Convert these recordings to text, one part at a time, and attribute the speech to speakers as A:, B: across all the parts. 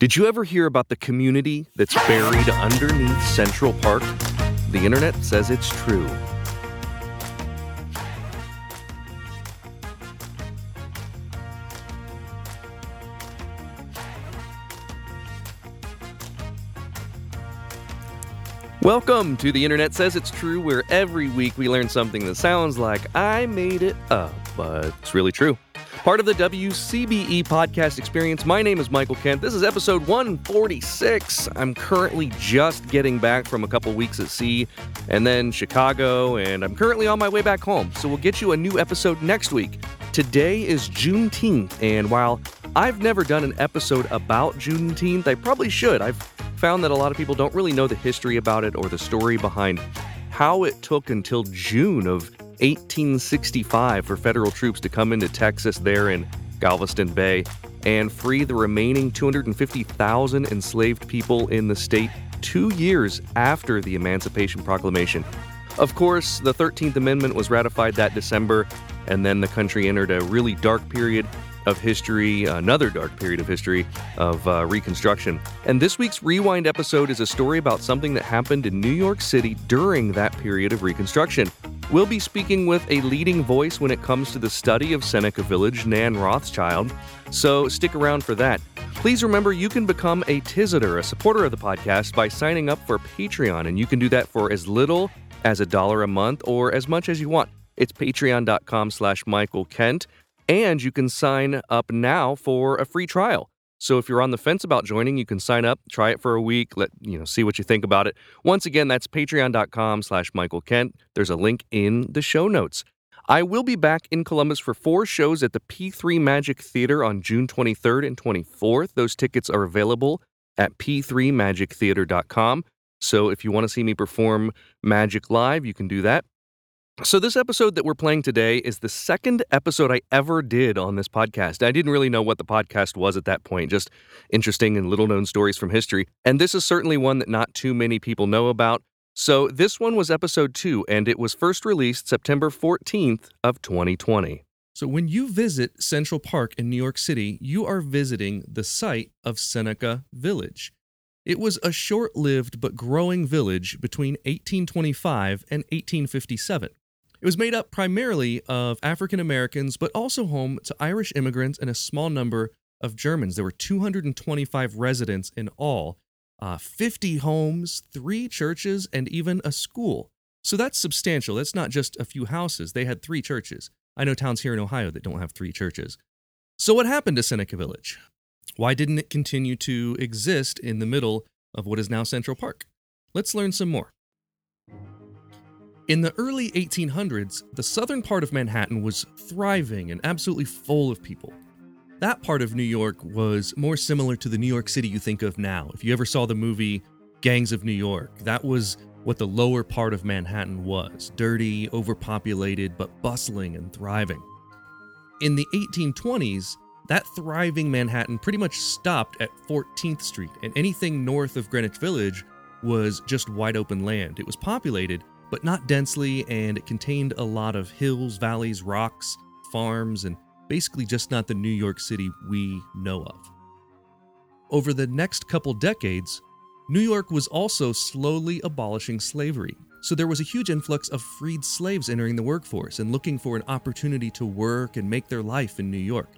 A: Did you ever hear about the community that's buried underneath Central Park? The internet says it's true. Welcome to The Internet Says It's True, where every week we learn something that sounds like I made it up, but it's really true. Part of the WCBE podcast experience. My name is Michael Kent. This is episode 146. I'm currently just getting back from a couple weeks at sea and then Chicago, and I'm currently on my way back home. So we'll get you a new episode next week. Today is Juneteenth, and while I've never done an episode about Juneteenth, I probably should. I've found that a lot of people don't really know the history about it or the story behind how it took until June of 1865 for federal troops to come into Texas there in Galveston Bay and free the remaining 250,000 enslaved people in the state two years after the Emancipation Proclamation. Of course, the 13th Amendment was ratified that December, and then the country entered a really dark period of history, another dark period of history of uh, Reconstruction. And this week's Rewind episode is a story about something that happened in New York City during that period of Reconstruction. We'll be speaking with a leading voice when it comes to the study of Seneca Village, Nan Rothschild, so stick around for that. Please remember you can become a Tizitor, a supporter of the podcast, by signing up for Patreon, and you can do that for as little as a dollar a month or as much as you want. It's patreon.com slash Michael Kent, and you can sign up now for a free trial. So if you're on the fence about joining, you can sign up, try it for a week, let you know, see what you think about it. Once again, that's patreon.com slash Michael Kent. There's a link in the show notes. I will be back in Columbus for four shows at the P3 Magic Theater on June 23rd and 24th. Those tickets are available at p3magictheater.com. So if you want to see me perform magic live, you can do that. So, this episode that we're playing today is the second episode I ever did on this podcast. I didn't really know what the podcast was at that point, just interesting and little known stories from history. And this is certainly one that not too many people know about. So, this one was episode two, and it was first released September 14th of 2020. So, when you visit Central Park in New York City, you are visiting the site of Seneca Village. It was a short lived but growing village between 1825 and 1857. It was made up primarily of African Americans, but also home to Irish immigrants and a small number of Germans. There were 225 residents in all, uh, 50 homes, three churches, and even a school. So that's substantial. That's not just a few houses. They had three churches. I know towns here in Ohio that don't have three churches. So, what happened to Seneca Village? Why didn't it continue to exist in the middle of what is now Central Park? Let's learn some more. In the early 1800s, the southern part of Manhattan was thriving and absolutely full of people. That part of New York was more similar to the New York City you think of now. If you ever saw the movie Gangs of New York, that was what the lower part of Manhattan was dirty, overpopulated, but bustling and thriving. In the 1820s, that thriving Manhattan pretty much stopped at 14th Street, and anything north of Greenwich Village was just wide open land. It was populated, but not densely, and it contained a lot of hills, valleys, rocks, farms, and basically just not the New York City we know of. Over the next couple decades, New York was also slowly abolishing slavery, so there was a huge influx of freed slaves entering the workforce and looking for an opportunity to work and make their life in New York.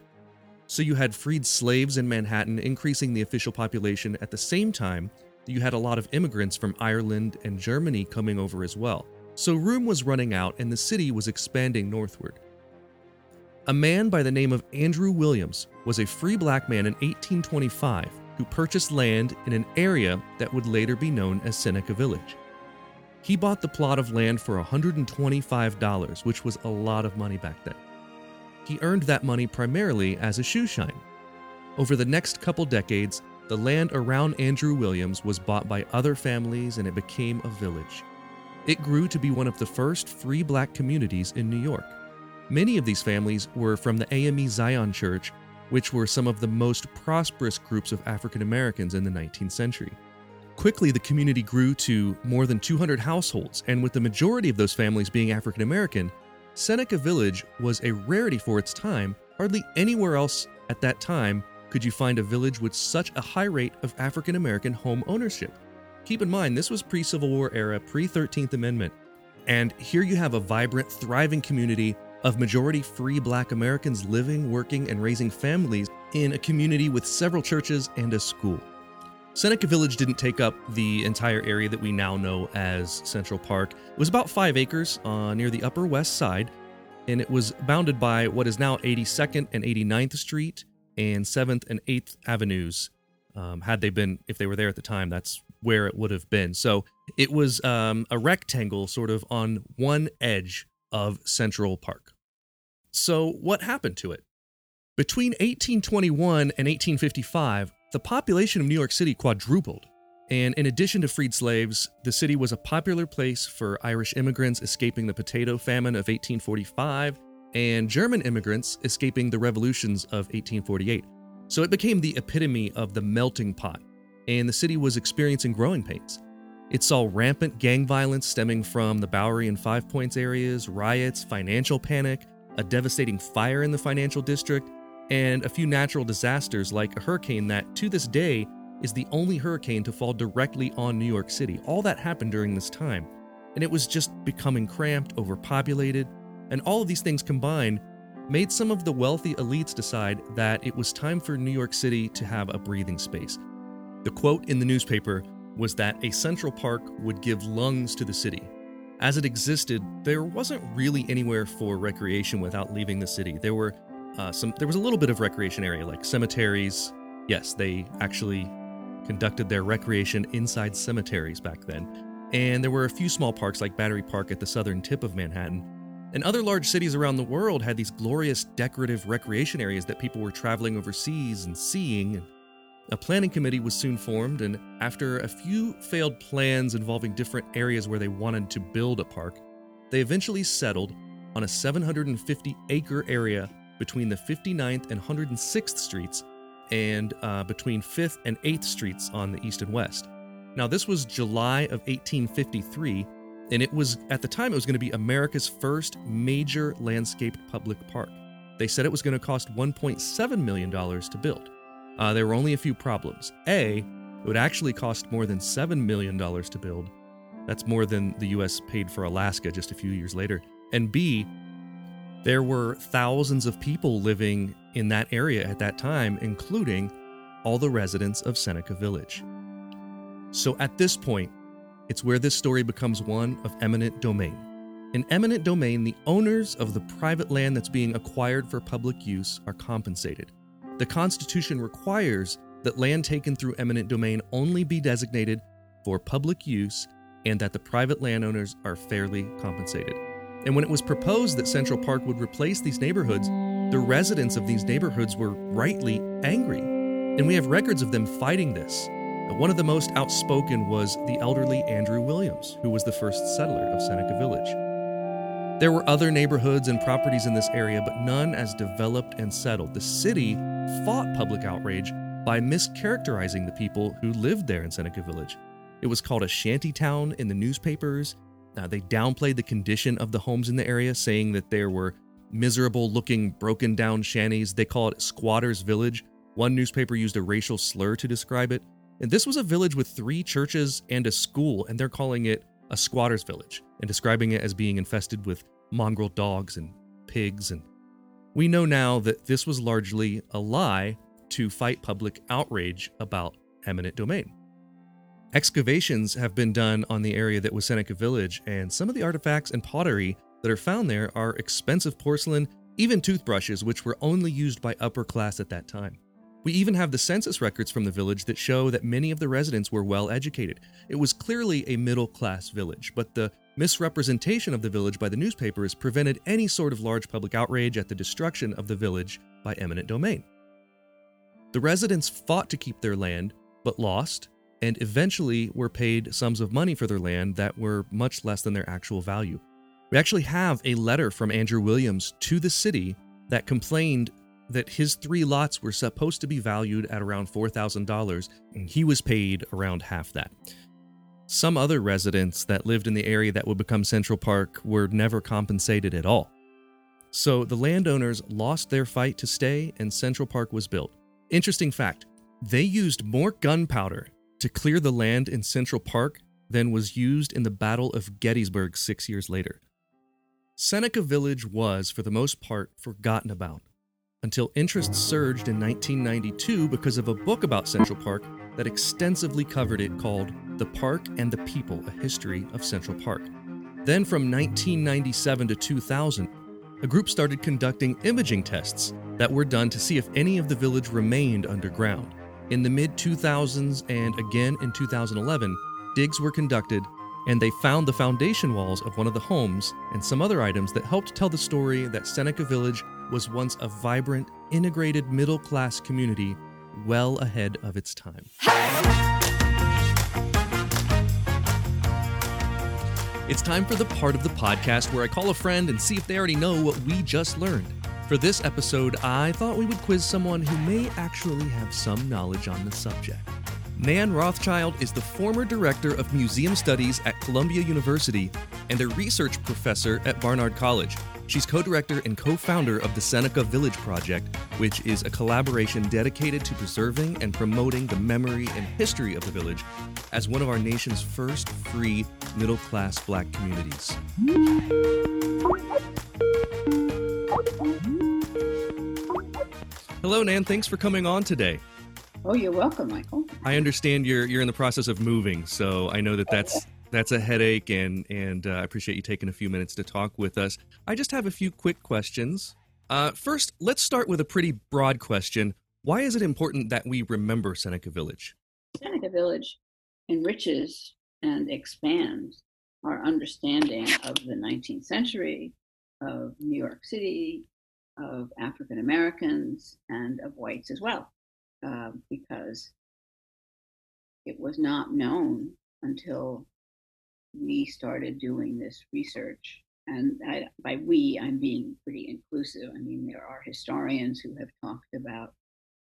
A: So you had freed slaves in Manhattan increasing the official population at the same time you had a lot of immigrants from Ireland and Germany coming over as well. So room was running out and the city was expanding northward. A man by the name of Andrew Williams was a free black man in 1825 who purchased land in an area that would later be known as Seneca Village. He bought the plot of land for $125, which was a lot of money back then. He earned that money primarily as a shoe shine. Over the next couple decades, the land around Andrew Williams was bought by other families and it became a village. It grew to be one of the first free black communities in New York. Many of these families were from the AME Zion Church, which were some of the most prosperous groups of African Americans in the 19th century. Quickly, the community grew to more than 200 households, and with the majority of those families being African American, Seneca Village was a rarity for its time. Hardly anywhere else at that time could you find a village with such a high rate of African American home ownership? Keep in mind, this was pre Civil War era, pre 13th Amendment. And here you have a vibrant, thriving community of majority free black Americans living, working, and raising families in a community with several churches and a school. Seneca Village didn't take up the entire area that we now know as Central Park. It was about five acres uh, near the Upper West Side, and it was bounded by what is now 82nd and 89th Street and 7th and 8th Avenues. Um, had they been, if they were there at the time, that's where it would have been. So it was um, a rectangle sort of on one edge of Central Park. So, what happened to it? Between 1821 and 1855, the population of New York City quadrupled. And in addition to freed slaves, the city was a popular place for Irish immigrants escaping the potato famine of 1845 and German immigrants escaping the revolutions of 1848. So it became the epitome of the melting pot, and the city was experiencing growing pains. It saw rampant gang violence stemming from the Bowery and Five Points areas, riots, financial panic, a devastating fire in the financial district, and a few natural disasters like a hurricane that, to this day, is the only hurricane to fall directly on New York City. All that happened during this time. And it was just becoming cramped, overpopulated, and all of these things combined made some of the wealthy elites decide that it was time for New York City to have a breathing space. The quote in the newspaper was that a Central Park would give lungs to the city. As it existed, there wasn't really anywhere for recreation without leaving the city. There were uh, some, there was a little bit of recreation area, like cemeteries. Yes, they actually conducted their recreation inside cemeteries back then. And there were a few small parks like Battery Park at the southern tip of Manhattan. And other large cities around the world had these glorious decorative recreation areas that people were traveling overseas and seeing. A planning committee was soon formed, and after a few failed plans involving different areas where they wanted to build a park, they eventually settled on a 750 acre area between the 59th and 106th Streets and uh, between 5th and 8th Streets on the east and west. Now, this was July of 1853, and it was at the time it was going to be America's first major landscaped public park. They said it was going to cost $1.7 million to build. Uh, there were only a few problems. A, it would actually cost more than $7 million to build. That's more than the US paid for Alaska just a few years later. And B, there were thousands of people living in that area at that time, including all the residents of Seneca Village. So at this point, it's where this story becomes one of eminent domain. In eminent domain, the owners of the private land that's being acquired for public use are compensated. The Constitution requires that land taken through eminent domain only be designated for public use and that the private landowners are fairly compensated. And when it was proposed that Central Park would replace these neighborhoods, the residents of these neighborhoods were rightly angry. And we have records of them fighting this. One of the most outspoken was the elderly Andrew Williams, who was the first settler of Seneca Village. There were other neighborhoods and properties in this area, but none as developed and settled. The city fought public outrage by mischaracterizing the people who lived there in Seneca Village. It was called a shanty town in the newspapers, uh, they downplayed the condition of the homes in the area, saying that there were miserable looking, broken down shanties. They called it Squatters Village. One newspaper used a racial slur to describe it. And this was a village with three churches and a school, and they're calling it a squatter's village and describing it as being infested with mongrel dogs and pigs. And we know now that this was largely a lie to fight public outrage about eminent domain. Excavations have been done on the area that was Seneca Village, and some of the artifacts and pottery that are found there are expensive porcelain, even toothbrushes, which were only used by upper class at that time. We even have the census records from the village that show that many of the residents were well educated. It was clearly a middle class village, but the misrepresentation of the village by the newspapers prevented any sort of large public outrage at the destruction of the village by eminent domain. The residents fought to keep their land, but lost, and eventually were paid sums of money for their land that were much less than their actual value. We actually have a letter from Andrew Williams to the city that complained that his three lots were supposed to be valued at around $4,000, and he was paid around half that. Some other residents that lived in the area that would become Central Park were never compensated at all. So the landowners lost their fight to stay, and Central Park was built. Interesting fact they used more gunpowder to clear the land in Central Park than was used in the Battle of Gettysburg six years later. Seneca Village was, for the most part, forgotten about until interest surged in 1992 because of a book about Central Park that extensively covered it called The Park and the People A History of Central Park. Then, from 1997 to 2000, a group started conducting imaging tests that were done to see if any of the village remained underground. In the mid 2000s and again in 2011, digs were conducted and they found the foundation walls of one of the homes and some other items that helped tell the story that Seneca Village was once a vibrant, integrated middle class community well ahead of its time. It's time for the part of the podcast where I call a friend and see if they already know what we just learned. For this episode, I thought we would quiz someone who may actually have some knowledge on the subject. Nan Rothschild is the former director of museum studies at Columbia University and a research professor at Barnard College. She's co director and co founder of the Seneca Village Project, which is a collaboration dedicated to preserving and promoting the memory and history of the village as one of our nation's first free middle class black communities. Hello, Nan. Thanks for coming on today.
B: Oh, you're welcome, Michael.
A: I understand you're you're in the process of moving, so I know that that's that's a headache, and and uh, I appreciate you taking a few minutes to talk with us. I just have a few quick questions. Uh, first, let's start with a pretty broad question. Why is it important that we remember Seneca Village?
B: Seneca Village enriches and expands our understanding of the 19th century, of New York City, of African Americans, and of whites as well. Uh, because it was not known until we started doing this research. And I, by we, I'm being pretty inclusive. I mean, there are historians who have talked about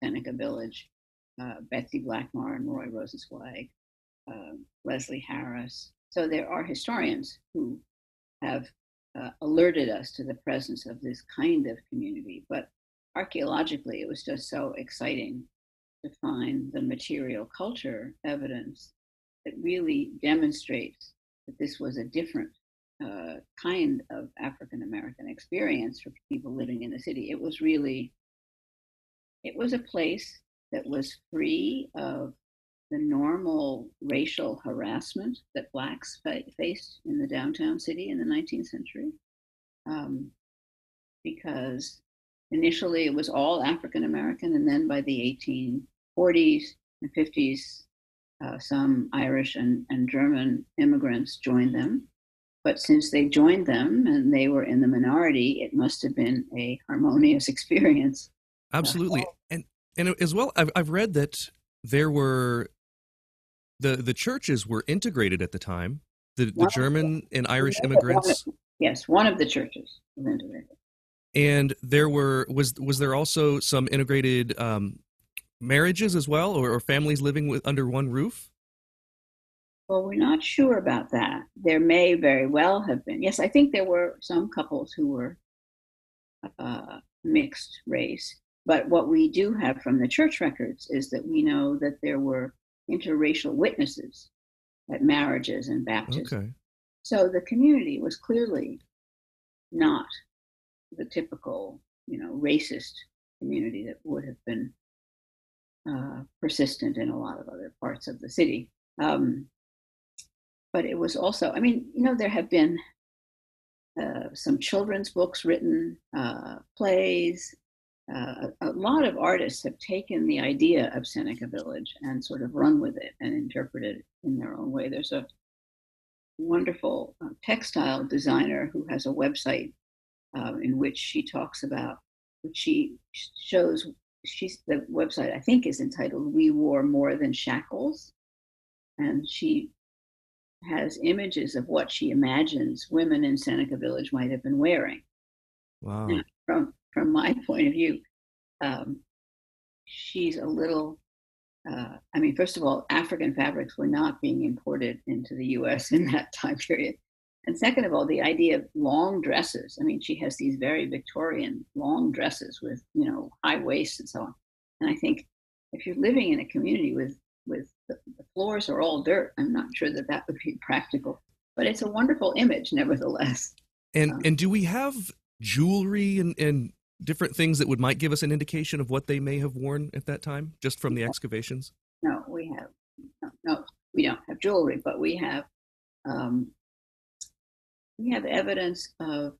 B: Seneca Village, uh, Betsy Blackmar and Roy Rosenzweig, uh, Leslie Harris. So there are historians who have uh, alerted us to the presence of this kind of community. But archaeologically, it was just so exciting find the material culture evidence that really demonstrates that this was a different uh, kind of African American experience for people living in the city. It was really, it was a place that was free of the normal racial harassment that blacks fa- faced in the downtown city in the 19th century. Um, because initially it was all African American, and then by the 1840s and 50s, uh, some Irish and, and German immigrants joined them. But since they joined them and they were in the minority, it must have been a harmonious experience.
A: Absolutely, uh, and and as well, I've I've read that there were the the churches were integrated at the time. The the German and Irish immigrants.
B: Yes, one of the churches was integrated.
A: And there were was was there also some integrated um, marriages as well, or, or families living with under one roof?
B: Well, we're not sure about that. There may very well have been. Yes, I think there were some couples who were uh, mixed race. But what we do have from the church records is that we know that there were interracial witnesses at marriages and baptisms. Okay. So the community was clearly not the typical, you know, racist community that would have been uh, persistent in a lot of other parts of the city. Um, but it was also, I mean, you know, there have been uh, some children's books written, uh, plays. Uh, a lot of artists have taken the idea of Seneca Village and sort of run with it and interpreted it in their own way. There's a wonderful uh, textile designer who has a website in which she talks about, which she shows she's the website I think is entitled "We Wore More Than Shackles," and she has images of what she imagines women in Seneca Village might have been wearing.
A: Wow!
B: Now, from from my point of view, um, she's a little. Uh, I mean, first of all, African fabrics were not being imported into the U.S. in that time period. And second of all, the idea of long dresses. I mean, she has these very Victorian long dresses with, you know, high waists and so on. And I think if you're living in a community with with the, the floors are all dirt, I'm not sure that that would be practical. But it's a wonderful image, nevertheless.
A: And um, and do we have jewelry and and different things that would might give us an indication of what they may have worn at that time, just from the excavations?
B: No, we have no, no we don't have jewelry, but we have um, we have evidence of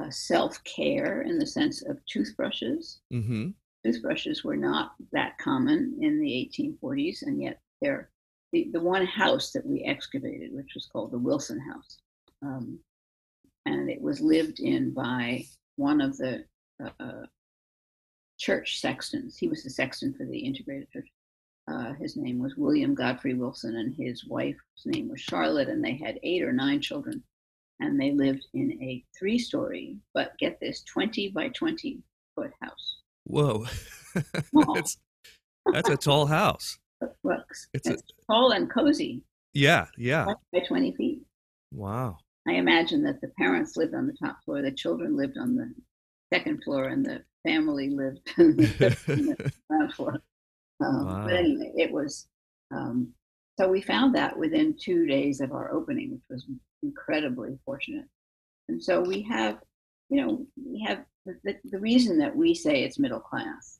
B: uh, self care in the sense of toothbrushes. Mm-hmm. Toothbrushes were not that common in the 1840s, and yet they're the, the one house that we excavated, which was called the Wilson House. Um, and it was lived in by one of the uh, church sextons. He was the sexton for the integrated church. Uh, his name was William Godfrey Wilson, and his wife's name was Charlotte, and they had eight or nine children. And they lived in a three story, but get this, 20 by 20 foot house.
A: Whoa. that's, that's a tall house.
B: Looks, it's, it's a, tall and cozy.
A: Yeah, yeah.
B: By 20 feet.
A: Wow.
B: I imagine that the parents lived on the top floor, the children lived on the second floor, and the family lived on the ground floor. Um, wow. But anyway, it was. Um, so we found that within two days of our opening, which was incredibly fortunate. And so we have, you know, we have the, the reason that we say it's middle class.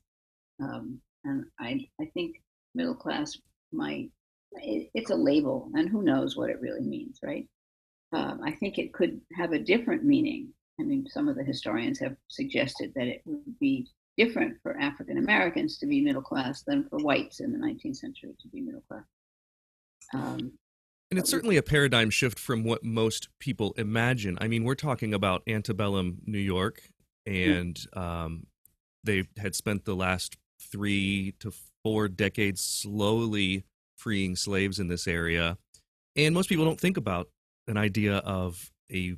B: Um, and I, I think middle class might, it, it's a label, and who knows what it really means, right? Um, I think it could have a different meaning. I mean, some of the historians have suggested that it would be different for African Americans to be middle class than for whites in the 19th century to be middle class.
A: Um, and it's certainly a paradigm shift from what most people imagine. I mean, we're talking about antebellum New York, and um, they had spent the last three to four decades slowly freeing slaves in this area. And most people don't think about an idea of a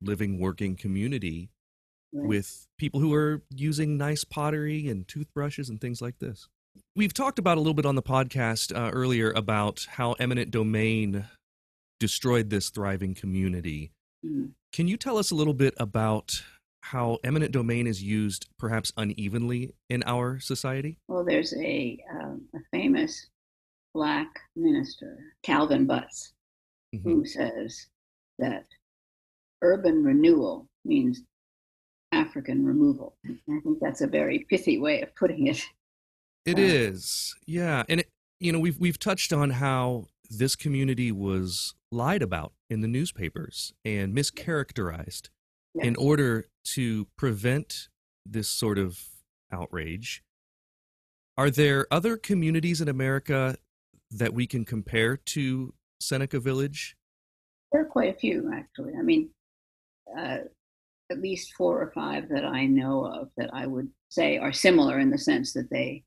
A: living, working community with people who are using nice pottery and toothbrushes and things like this. We've talked about a little bit on the podcast uh, earlier about how eminent domain destroyed this thriving community. Mm. Can you tell us a little bit about how eminent domain is used perhaps unevenly in our society?
B: Well, there's a, um, a famous black minister, Calvin Butts, mm-hmm. who says that urban renewal means African removal. I think that's a very pithy way of putting it.
A: It is, yeah, and it, you know we've we've touched on how this community was lied about in the newspapers and mischaracterized in order to prevent this sort of outrage. Are there other communities in America that we can compare to Seneca Village?
B: There are quite a few, actually. I mean, uh, at least four or five that I know of that I would say are similar in the sense that they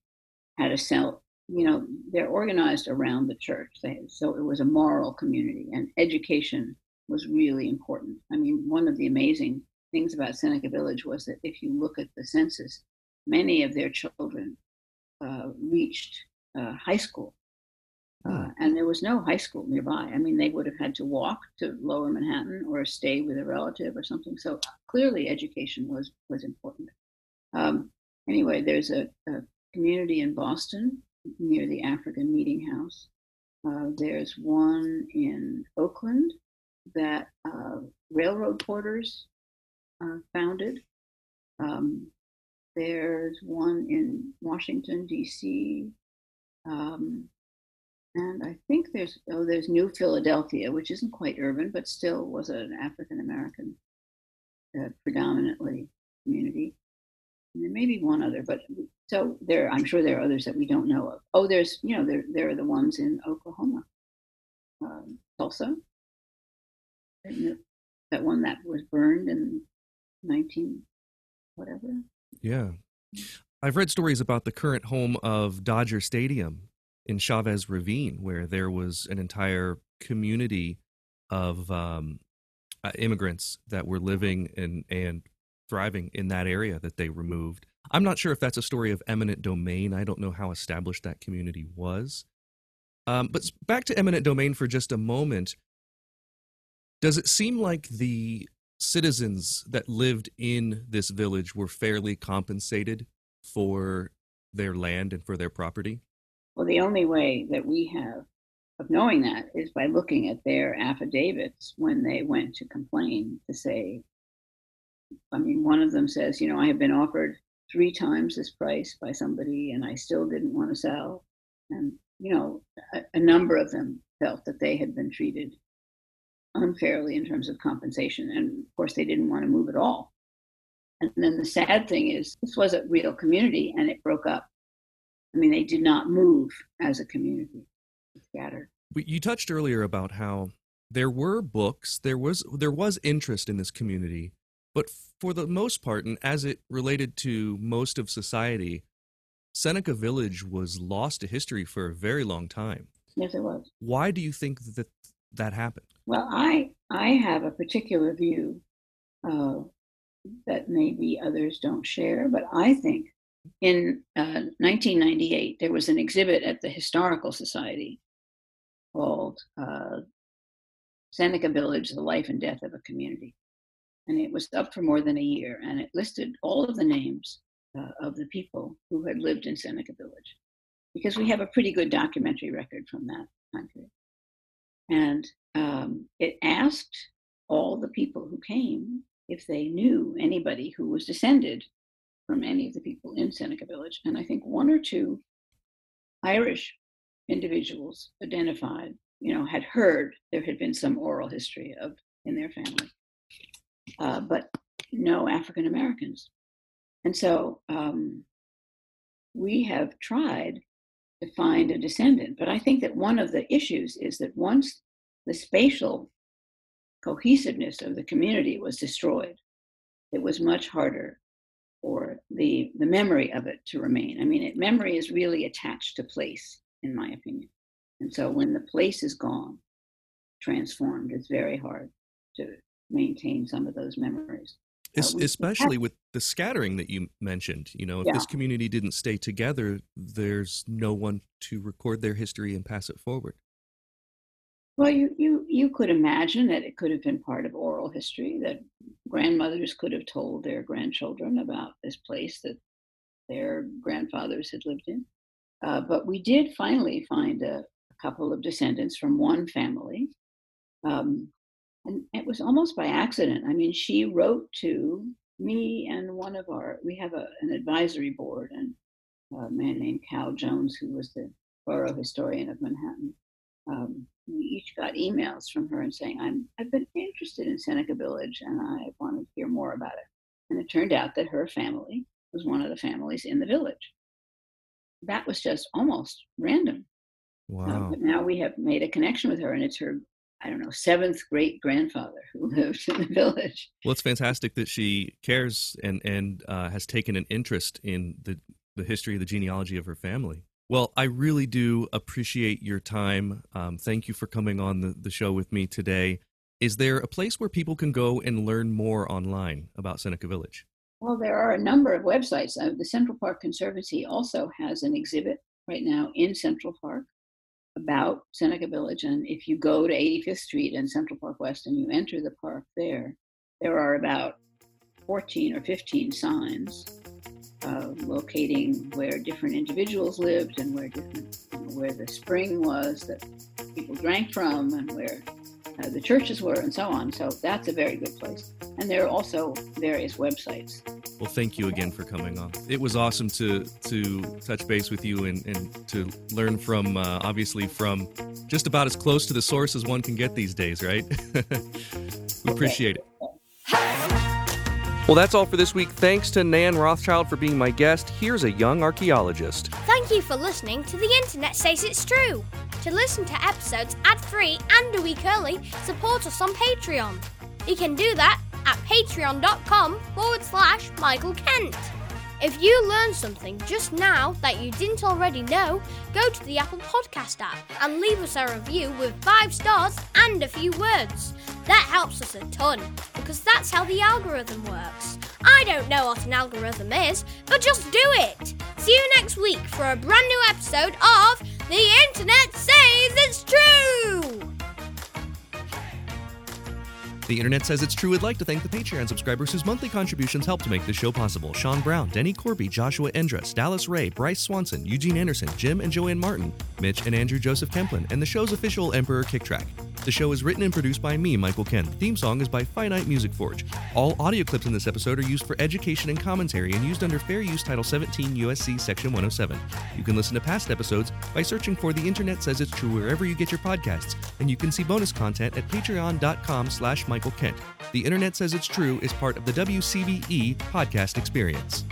B: had a cell. You know, they're organized around the church. They, so it was a moral community, and education was really important. I mean, one of the amazing things about Seneca Village was that if you look at the census, many of their children uh, reached uh, high school uh, and there was no high school nearby. I mean, they would have had to walk to Lower Manhattan or stay with a relative or something. So clearly, education was was important. Um, anyway, there's a, a, community in Boston near the African Meeting House. Uh, there's one in Oakland that uh, railroad porters uh, founded. Um, there's one in Washington D.C. Um, and I think there's oh there's New Philadelphia, which isn't quite urban, but still was an African American uh, predominantly community. And there may be one other, but so there I'm sure there are others that we don't know of. Oh, there's you know there there are the ones in Oklahoma, um, Tulsa. That one that was burned in 19 whatever.
A: Yeah. I've read stories about the current home of Dodger Stadium in Chavez Ravine, where there was an entire community of um, uh, immigrants that were living and and thriving in that area that they removed. I'm not sure if that's a story of eminent domain. I don't know how established that community was. Um, but back to eminent domain for just a moment. Does it seem like the citizens that lived in this village were fairly compensated for their land and for their property?
B: Well, the only way that we have of knowing that is by looking at their affidavits when they went to complain to say, I mean, one of them says, you know, I have been offered three times this price by somebody and I still didn't want to sell. And, you know, a, a number of them felt that they had been treated unfairly in terms of compensation. And of course, they didn't want to move at all. And then the sad thing is, this was a real community and it broke up. I mean, they did not move as a community, scattered.
A: You touched earlier about how there were books, there was there was interest in this community, but for the most part, and as it related to most of society, Seneca Village was lost to history for a very long time.
B: Yes, it was.
A: Why do you think that that happened?
B: Well, I I have a particular view uh, that maybe others don't share, but I think in uh, 1998 there was an exhibit at the Historical Society called uh, Seneca Village: The Life and Death of a Community, and it was up for more than a year, and it listed all of the names uh, of the people who had lived in Seneca Village, because we have a pretty good documentary record from that time period. And um, it asked all the people who came if they knew anybody who was descended from any of the people in Seneca Village. And I think one or two Irish individuals identified, you know, had heard there had been some oral history of in their family, uh, but no African Americans. And so um, we have tried to find a descendant. But I think that one of the issues is that once the spatial cohesiveness of the community was destroyed, it was much harder for the, the memory of it to remain. I mean, it, memory is really attached to place, in my opinion. And so when the place is gone, transformed, it's very hard to maintain some of those memories.
A: Es- especially with the scattering that you mentioned. You know, if yeah. this community didn't stay together, there's no one to record their history and pass it forward.
B: Well, you, you, you could imagine that it could have been part of oral history, that grandmothers could have told their grandchildren about this place that their grandfathers had lived in. Uh, but we did finally find a, a, couple of descendants from one family. Um, and it was almost by accident. I mean, she wrote to me and one of our, we have a, an advisory board, and a man named Cal Jones, who was the borough historian of Manhattan. Um, we each got emails from her and saying, I'm, I've been interested in Seneca Village and I want to hear more about it. And it turned out that her family was one of the families in the village. That was just almost random.
A: Wow. Uh,
B: but now we have made a connection with her, and it's her I don't know, seventh great grandfather who lived in the village.
A: Well, it's fantastic that she cares and and uh, has taken an interest in the the history, the genealogy of her family. Well, I really do appreciate your time. Um, thank you for coming on the, the show with me today. Is there a place where people can go and learn more online about Seneca Village?
B: Well, there are a number of websites. Uh, the Central Park Conservancy also has an exhibit right now in Central Park about Seneca Village. And if you go to 85th Street and Central Park West and you enter the park there, there are about 14 or 15 signs uh, locating where different individuals lived and where different, you know, where the spring was that people drank from and where uh, the churches were and so on. So that's a very good place. And there are also various websites.
A: Well, thank you again for coming on. It was awesome to to touch base with you and, and to learn from uh, obviously from just about as close to the source as one can get these days, right? we appreciate it. Well, that's all for this week. Thanks to Nan Rothschild for being my guest. Here's a young archaeologist.
C: Thank you for listening to The Internet Says It's True. To listen to episodes ad free and a week early, support us on Patreon. You can do that at patreon.com forward slash Michael Kent. If you learned something just now that you didn't already know, go to the Apple Podcast app and leave us a review with five stars and a few words. That helps us a ton because that's how the algorithm works. I don't know what an algorithm is, but just do it. See you next week for a brand new episode of The Internet Says It's True.
A: The Internet Says It's True would like to thank the Patreon subscribers whose monthly contributions help to make this show possible. Sean Brown, Denny Corby, Joshua Endress, Dallas Ray, Bryce Swanson, Eugene Anderson, Jim and Joanne Martin, Mitch and Andrew Joseph Kemplin, and the show's official Emperor Kick Track. The show is written and produced by me, Michael Kent. The theme song is by Finite Music Forge. All audio clips in this episode are used for education and commentary and used under Fair Use Title 17 USC Section 107. You can listen to past episodes by searching for The Internet Says It's True wherever you get your podcasts, and you can see bonus content at patreon.com slash Michael Kent. The Internet Says It's True is part of the WCBE podcast experience.